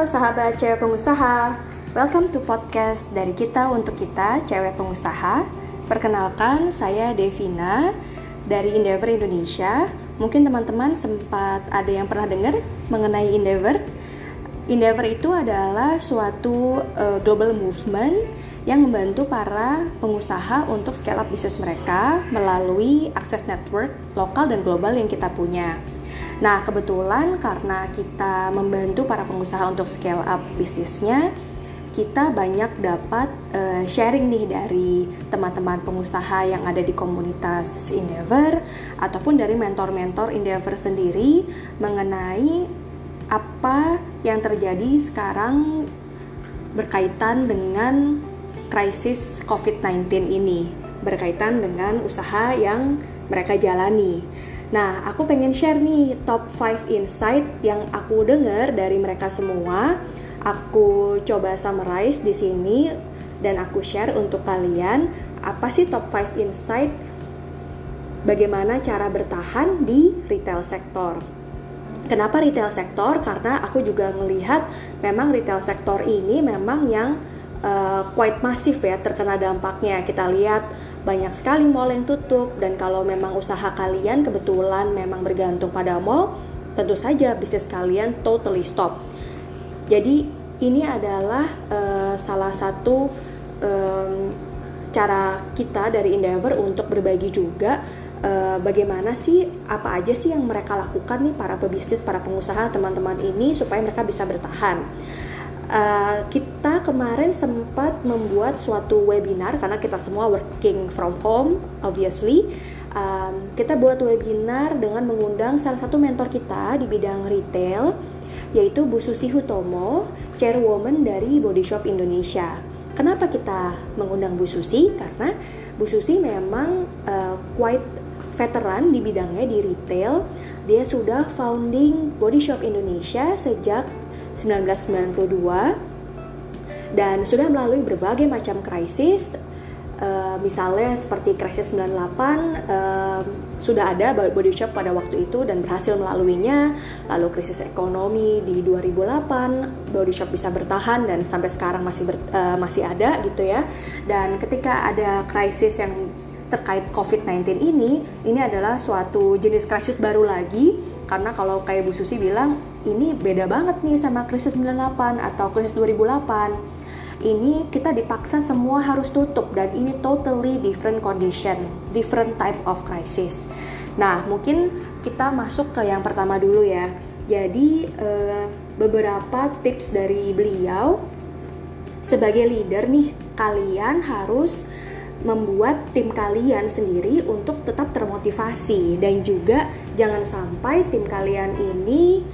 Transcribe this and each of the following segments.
Sahabat cewek pengusaha, welcome to podcast dari kita untuk kita cewek pengusaha. Perkenalkan, saya Devina dari Endeavor Indonesia. Mungkin teman-teman sempat ada yang pernah dengar mengenai Endeavor. Endeavor itu adalah suatu uh, global movement yang membantu para pengusaha untuk scale up bisnis mereka melalui akses network lokal dan global yang kita punya. Nah, kebetulan karena kita membantu para pengusaha untuk scale up bisnisnya, kita banyak dapat uh, sharing nih dari teman-teman pengusaha yang ada di komunitas Endeavor ataupun dari mentor-mentor Endeavor sendiri mengenai apa yang terjadi sekarang berkaitan dengan krisis COVID-19 ini, berkaitan dengan usaha yang mereka jalani. Nah, aku pengen share nih top 5 insight yang aku dengar dari mereka semua. Aku coba summarize di sini dan aku share untuk kalian apa sih top 5 insight bagaimana cara bertahan di retail sektor. Kenapa retail sektor? Karena aku juga melihat memang retail sektor ini memang yang uh, quite masif ya terkena dampaknya. Kita lihat banyak sekali mall yang tutup dan kalau memang usaha kalian kebetulan memang bergantung pada mall, tentu saja bisnis kalian totally stop. Jadi ini adalah uh, salah satu um, cara kita dari Endeavor untuk berbagi juga uh, bagaimana sih apa aja sih yang mereka lakukan nih para pebisnis, para pengusaha, teman-teman ini supaya mereka bisa bertahan. Uh, kita kemarin sempat membuat suatu webinar karena kita semua working from home, obviously. Um, kita buat webinar dengan mengundang salah satu mentor kita di bidang retail, yaitu Bu Susi Hutomo, chairwoman dari Body Shop Indonesia. Kenapa kita mengundang Bu Susi? Karena Bu Susi memang uh, quite veteran di bidangnya di retail. Dia sudah founding Body Shop Indonesia sejak 1992 dan sudah melalui berbagai macam krisis Uh, misalnya seperti krisis 98 uh, sudah ada body shop pada waktu itu dan berhasil melaluinya. Lalu krisis ekonomi di 2008 body shop bisa bertahan dan sampai sekarang masih ber, uh, masih ada gitu ya. Dan ketika ada krisis yang terkait COVID-19 ini, ini adalah suatu jenis krisis baru lagi karena kalau kayak Bu Susi bilang ini beda banget nih sama krisis 98 atau krisis 2008. Ini kita dipaksa semua harus tutup dan ini totally different condition, different type of crisis. Nah, mungkin kita masuk ke yang pertama dulu ya. Jadi uh, beberapa tips dari beliau sebagai leader nih, kalian harus membuat tim kalian sendiri untuk tetap termotivasi dan juga jangan sampai tim kalian ini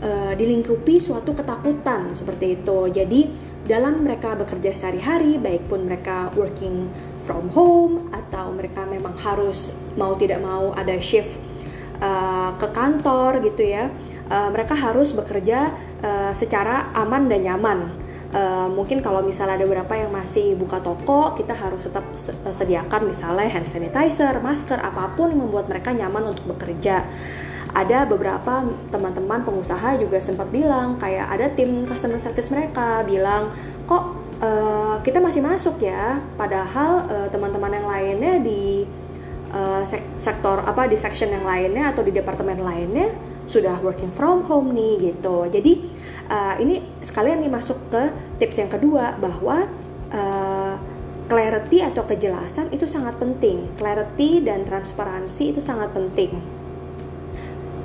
uh, dilingkupi suatu ketakutan seperti itu. Jadi dalam mereka bekerja sehari-hari, baik pun mereka working from home atau mereka memang harus mau tidak mau ada shift uh, ke kantor gitu ya, uh, mereka harus bekerja uh, secara aman dan nyaman uh, mungkin kalau misalnya ada beberapa yang masih buka toko kita harus tetap eh, sediakan misalnya hand sanitizer masker apa pun yang membuat mereka nyaman untuk bekerja. Ada beberapa teman-teman pengusaha juga sempat bilang kayak ada tim customer service mereka bilang kok uh, kita masih masuk ya? Padahal uh, teman-teman yang lainnya di sektor apa di section yang lainnya atau di departemen lainnya sudah working from home nih gitu. Jadi uh, ini sekalian nih masuk ke tips yang kedua bahwa uh, clarity atau kejelasan itu sangat penting. Clarity dan transparansi itu sangat penting.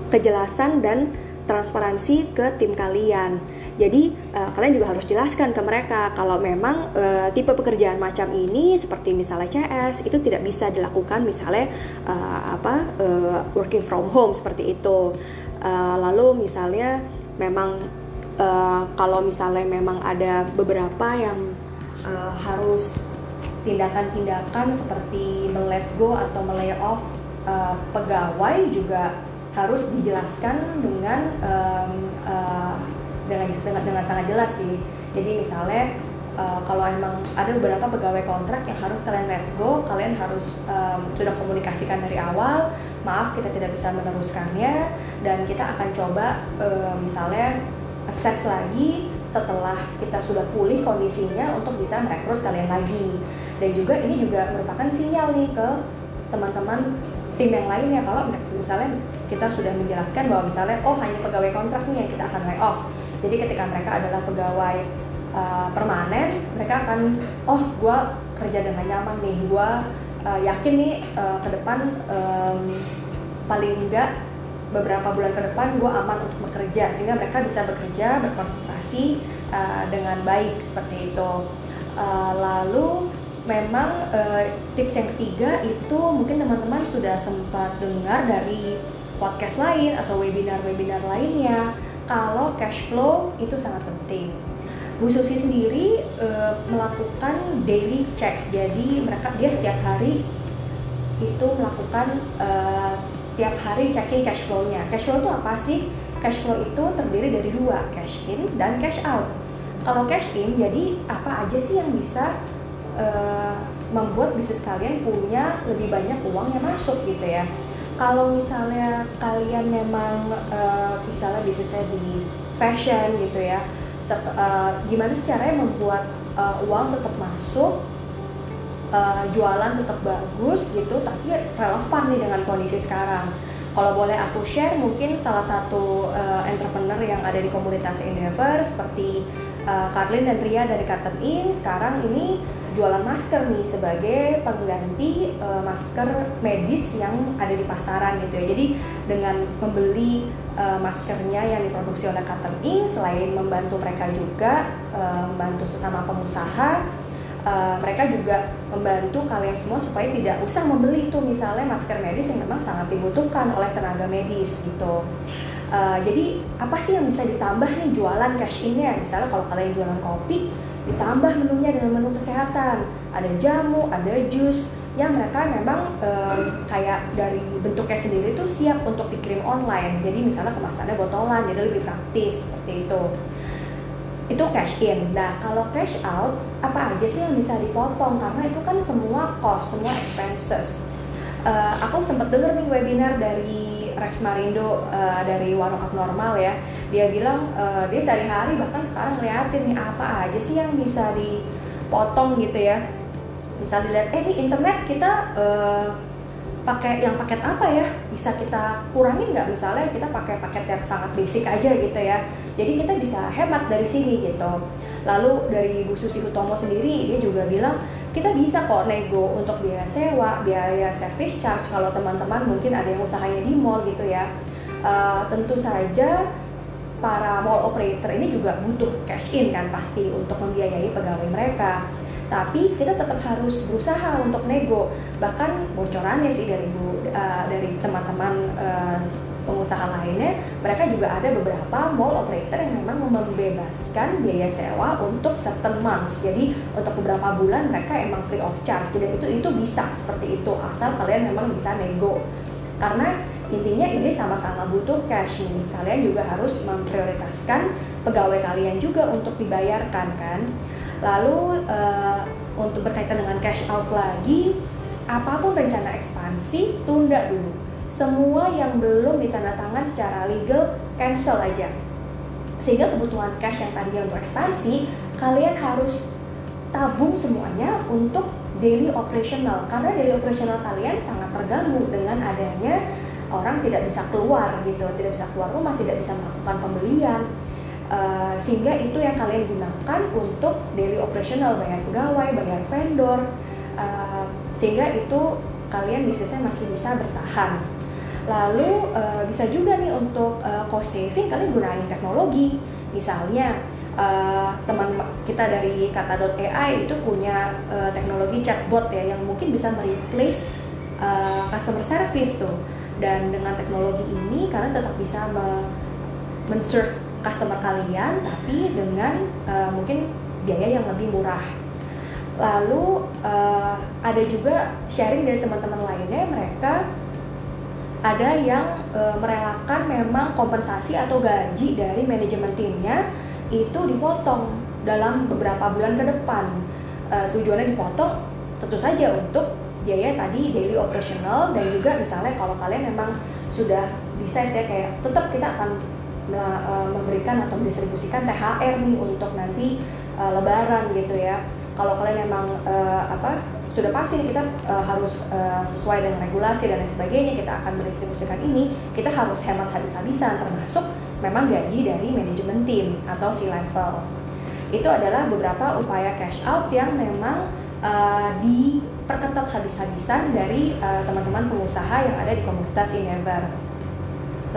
Kejelasan dan transparansi ke tim kalian. Jadi uh, kalian juga harus jelaskan ke mereka kalau memang uh, tipe pekerjaan macam ini seperti misalnya CS itu tidak bisa dilakukan misalnya uh, apa uh, working from home seperti itu. Uh, lalu misalnya memang uh, kalau misalnya memang ada beberapa yang uh, harus tindakan-tindakan seperti melet go atau melay off uh, pegawai juga harus dijelaskan dengan um, uh, dengan, dengan sangat jelas sih. Jadi misalnya uh, kalau emang ada beberapa pegawai kontrak yang harus kalian let go, kalian harus um, sudah komunikasikan dari awal. Maaf kita tidak bisa meneruskannya dan kita akan coba uh, misalnya assess lagi setelah kita sudah pulih kondisinya untuk bisa merekrut kalian lagi. Dan juga ini juga merupakan sinyal nih ke teman-teman tim yang lainnya. Kalau misalnya kita sudah menjelaskan bahwa misalnya oh hanya pegawai kontrak nih yang kita akan lay off. Jadi ketika mereka adalah pegawai uh, permanen mereka akan oh gue kerja dengan nyaman nih. Gue uh, yakin nih uh, ke depan um, paling enggak beberapa bulan ke depan gue aman untuk bekerja sehingga mereka bisa bekerja berkonsentrasi uh, dengan baik seperti itu. Uh, lalu memang uh, tips yang ketiga itu mungkin teman-teman sudah sempat dengar dari podcast lain atau webinar-webinar lainnya. Kalau cash flow itu sangat penting. Bu Susi sendiri uh, melakukan daily check, jadi mereka dia setiap hari itu melakukan uh, tiap hari checking cash flow-nya. Cash flow itu apa sih? Cash flow itu terdiri dari dua, cash in dan cash out. Kalau cash in, jadi apa aja sih yang bisa uh, membuat bisnis kalian punya lebih banyak uang yang masuk gitu ya kalau misalnya kalian memang uh, misalnya bisnisnya di fashion gitu ya uh, gimana sih caranya membuat uh, uang tetap masuk uh, jualan tetap bagus gitu tapi relevan nih dengan kondisi sekarang. Kalau boleh aku share mungkin salah satu uh, entrepreneur yang ada di komunitas Endeavor seperti uh, Karlin dan Ria dari In sekarang ini jualan masker nih sebagai pengganti uh, masker medis yang ada di pasaran gitu ya. Jadi dengan membeli uh, maskernya yang diproduksi oleh Ink selain membantu mereka juga uh, membantu sesama pengusaha Uh, mereka juga membantu kalian semua supaya tidak usah membeli itu misalnya masker medis yang memang sangat dibutuhkan oleh tenaga medis gitu. Uh, jadi apa sih yang bisa ditambah nih jualan cash in-nya? Misalnya kalau kalian jualan kopi, ditambah menunya dengan menu kesehatan ada jamu ada jus yang mereka memang e, kayak dari bentuknya sendiri tuh siap untuk dikirim online jadi misalnya kemasannya botolan jadi lebih praktis seperti itu itu cash in. Nah, kalau cash out, apa aja sih yang bisa dipotong? Karena itu kan semua cost, semua expenses. Uh, aku sempat denger nih webinar dari Rex Marindo uh, dari Warung Abnormal ya dia bilang uh, dia sehari-hari bahkan sekarang ngeliatin nih apa aja sih yang bisa dipotong gitu ya bisa dilihat eh ini internet kita uh, pakai yang paket apa ya? Bisa kita kurangin nggak? Misalnya kita pakai paket yang sangat basic aja gitu ya. Jadi kita bisa hemat dari sini gitu. Lalu dari Bu Susi Hutomo sendiri dia juga bilang kita bisa kok nego untuk biaya sewa biaya service charge kalau teman-teman mungkin ada yang usahanya di mall gitu ya. Uh, tentu saja para mall operator ini juga butuh cash in kan pasti untuk membiayai pegawai mereka tapi kita tetap harus berusaha untuk nego. Bahkan bocorannya sih dari bu uh, dari teman-teman uh, pengusaha lainnya mereka juga ada beberapa mall operator yang memang membebaskan biaya sewa untuk certain months. Jadi untuk beberapa bulan mereka emang free of charge. Dan itu itu bisa seperti itu asal kalian memang bisa nego. Karena intinya ini sama-sama butuh cash nih. Kalian juga harus memprioritaskan pegawai kalian juga untuk dibayarkan kan Lalu uh, untuk berkaitan dengan cash out lagi, apa pun rencana ekspansi tunda dulu. Semua yang belum ditandatangan secara legal cancel aja. Sehingga kebutuhan cash yang tadinya untuk ekspansi, kalian harus tabung semuanya untuk daily operational karena daily operational kalian sangat terganggu dengan adanya orang tidak bisa keluar gitu, tidak bisa keluar rumah, tidak bisa melakukan pembelian Uh, sehingga itu yang kalian gunakan untuk daily operational bayar pegawai, bayar vendor, uh, sehingga itu kalian bisnisnya masih bisa bertahan. Lalu uh, bisa juga nih untuk uh, cost saving kalian gunain teknologi, misalnya uh, teman kita dari kata.ai itu punya uh, teknologi chatbot ya yang mungkin bisa mereplace uh, customer service tuh. Dan dengan teknologi ini kalian tetap bisa men-serve customer kalian tapi dengan uh, mungkin biaya yang lebih murah. Lalu uh, ada juga sharing dari teman-teman lainnya mereka ada yang uh, merelakan memang kompensasi atau gaji dari manajemen timnya itu dipotong dalam beberapa bulan ke depan. Uh, tujuannya dipotong tentu saja untuk biaya tadi daily operational dan juga misalnya kalau kalian memang sudah desain kayak kayak tetap kita akan memberikan atau mendistribusikan THR nih untuk nanti uh, Lebaran gitu ya. Kalau kalian memang uh, apa sudah pasti kita uh, harus uh, sesuai dengan regulasi dan lain sebagainya kita akan mendistribusikan ini kita harus hemat habis-habisan termasuk memang gaji dari manajemen tim atau si level itu adalah beberapa upaya cash out yang memang uh, diperketat habis-habisan dari teman-teman uh, pengusaha yang ada di komunitas Inever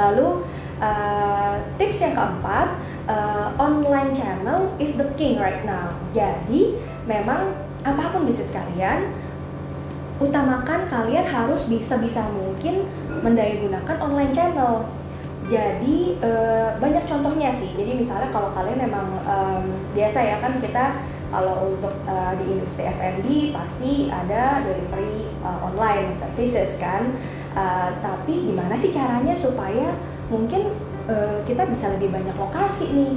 lalu uh, tips yang keempat uh, online channel is the king right now. Jadi memang apa pun bisnis kalian utamakan kalian harus bisa-bisa mungkin mendayagunakan online channel. Jadi e, banyak contohnya sih. Jadi misalnya kalau kalian memang e, biasa ya kan kita kalau untuk e, di industri F&B pasti ada delivery e, online services kan. E, tapi gimana sih caranya supaya mungkin e, kita bisa lebih banyak lokasi nih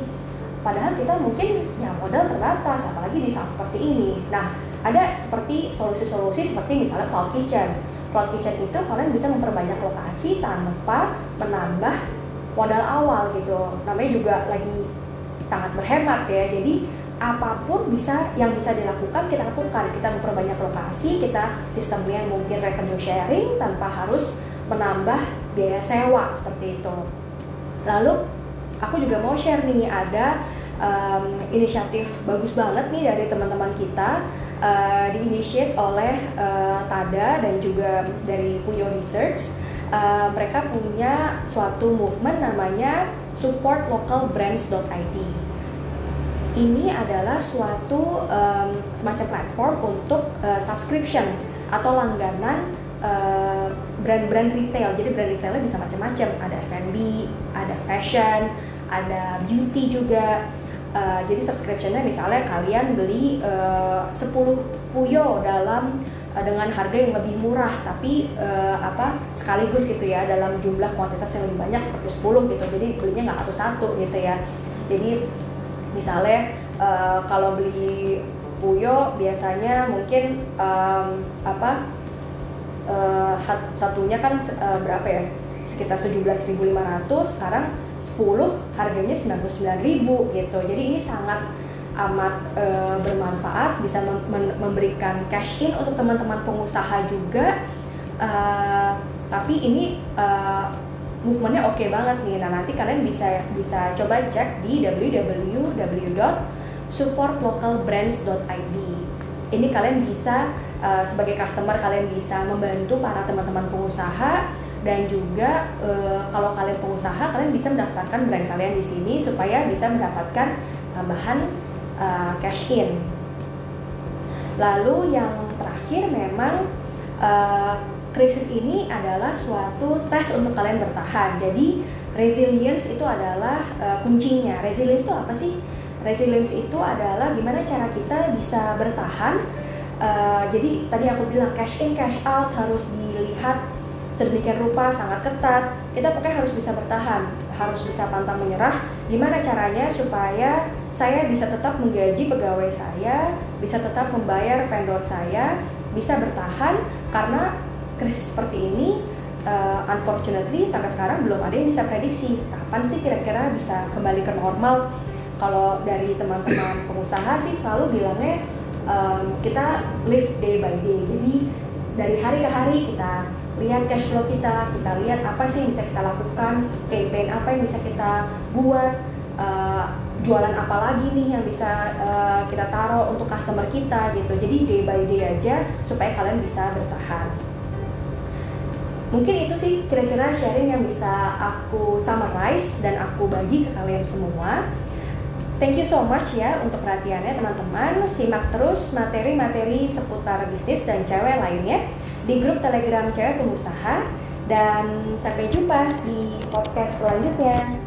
Padahal kita mungkin ya modal terbatas, apalagi di saat seperti ini. Nah, ada seperti solusi-solusi seperti misalnya cloud kitchen. Cloud kitchen itu kalian bisa memperbanyak lokasi tanpa menambah modal awal gitu. Namanya juga lagi sangat berhemat ya. Jadi apa pun bisa yang bisa dilakukan kita lakukan. Kita memperbanyak lokasi, kita sistemnya mungkin revenue sharing tanpa harus menambah biaya sewa seperti itu. Lalu aku juga mau share nih ada um, inisiatif bagus banget nih dari teman-teman kita uh, diinitiate oleh uh, Tada dan juga dari Puyo Research. Uh, mereka punya suatu movement namanya supportlocalbrands.id. Ini adalah suatu um, semacam platform untuk uh, subscription atau langganan brand-brand uh, retail. Jadi brand retailnya bisa macam-macam. Ada F&B, ada fashion, ada beauty juga. Uh, jadi subscriptionnya misalnya kalian beli uh, 10 puyo dalam dengan harga yang lebih murah tapi uh, apa sekaligus gitu ya dalam jumlah kuantitas yang lebih banyak seperti 10 gitu jadi belinya nggak satu-satu gitu ya jadi misalnya uh, kalau beli puyo biasanya mungkin um, apa uh, satunya kan uh, berapa ya sekitar 17.500 sekarang 10 harganya 99.000 gitu. Jadi ini sangat amat e, bermanfaat bisa mem memberikan cash in untuk teman-teman pengusaha juga. E, tapi ini e, movementnya oke okay banget nih. Nah nanti kalian bisa bisa coba cek di www.supportlocalbrands.id. Ini kalian bisa uh, sebagai customer kalian bisa membantu para teman-teman pengusaha dan juga e, kalau kalian pengusaha kalian bisa mendaftarkan brand kalian di sini supaya bisa mendapatkan tambahan e, cash in. Lalu yang terakhir memang e, krisis ini adalah suatu tes untuk kalian bertahan. Jadi resilience itu adalah e, kuncinya. Resilience itu apa sih? Resilience itu adalah gimana cara kita bisa bertahan. Uh, jadi tadi aku bilang cash in cash out harus dilihat sedemikian rupa sangat ketat. Kita pokoknya harus bisa bertahan harus bisa pantang menyerah. Gimana caranya supaya saya bisa tetap menggaji pegawai saya bisa tetap membayar vendor saya bisa bertahan? Karena krisis seperti ini uh, unfortunately sampai sekarang belum ada yang bisa prediksi kapan sih kira-kira bisa kembali ke normal. Kalau dari teman-teman pengusaha sih selalu bilangnya um, kita live day by day jadi dari hari ke hari kita lihat cash flow kita, kita lihat apa sih yang bisa kita lakukan, campaign apa yang bisa kita buat, uh, jualan apa lagi nih yang bisa uh, kita taruh untuk customer kita gitu. Jadi day by day aja supaya kalian bisa bertahan. Mungkin itu sih kira-kira sharing yang bisa aku summarize dan aku bagi ke kalian semua. Thank you so much ya untuk perhatiannya teman-teman. Simak terus materi-materi seputar bisnis dan cewek lainnya di grup Telegram Cewek Pengusaha dan sampai jumpa di podcast selanjutnya.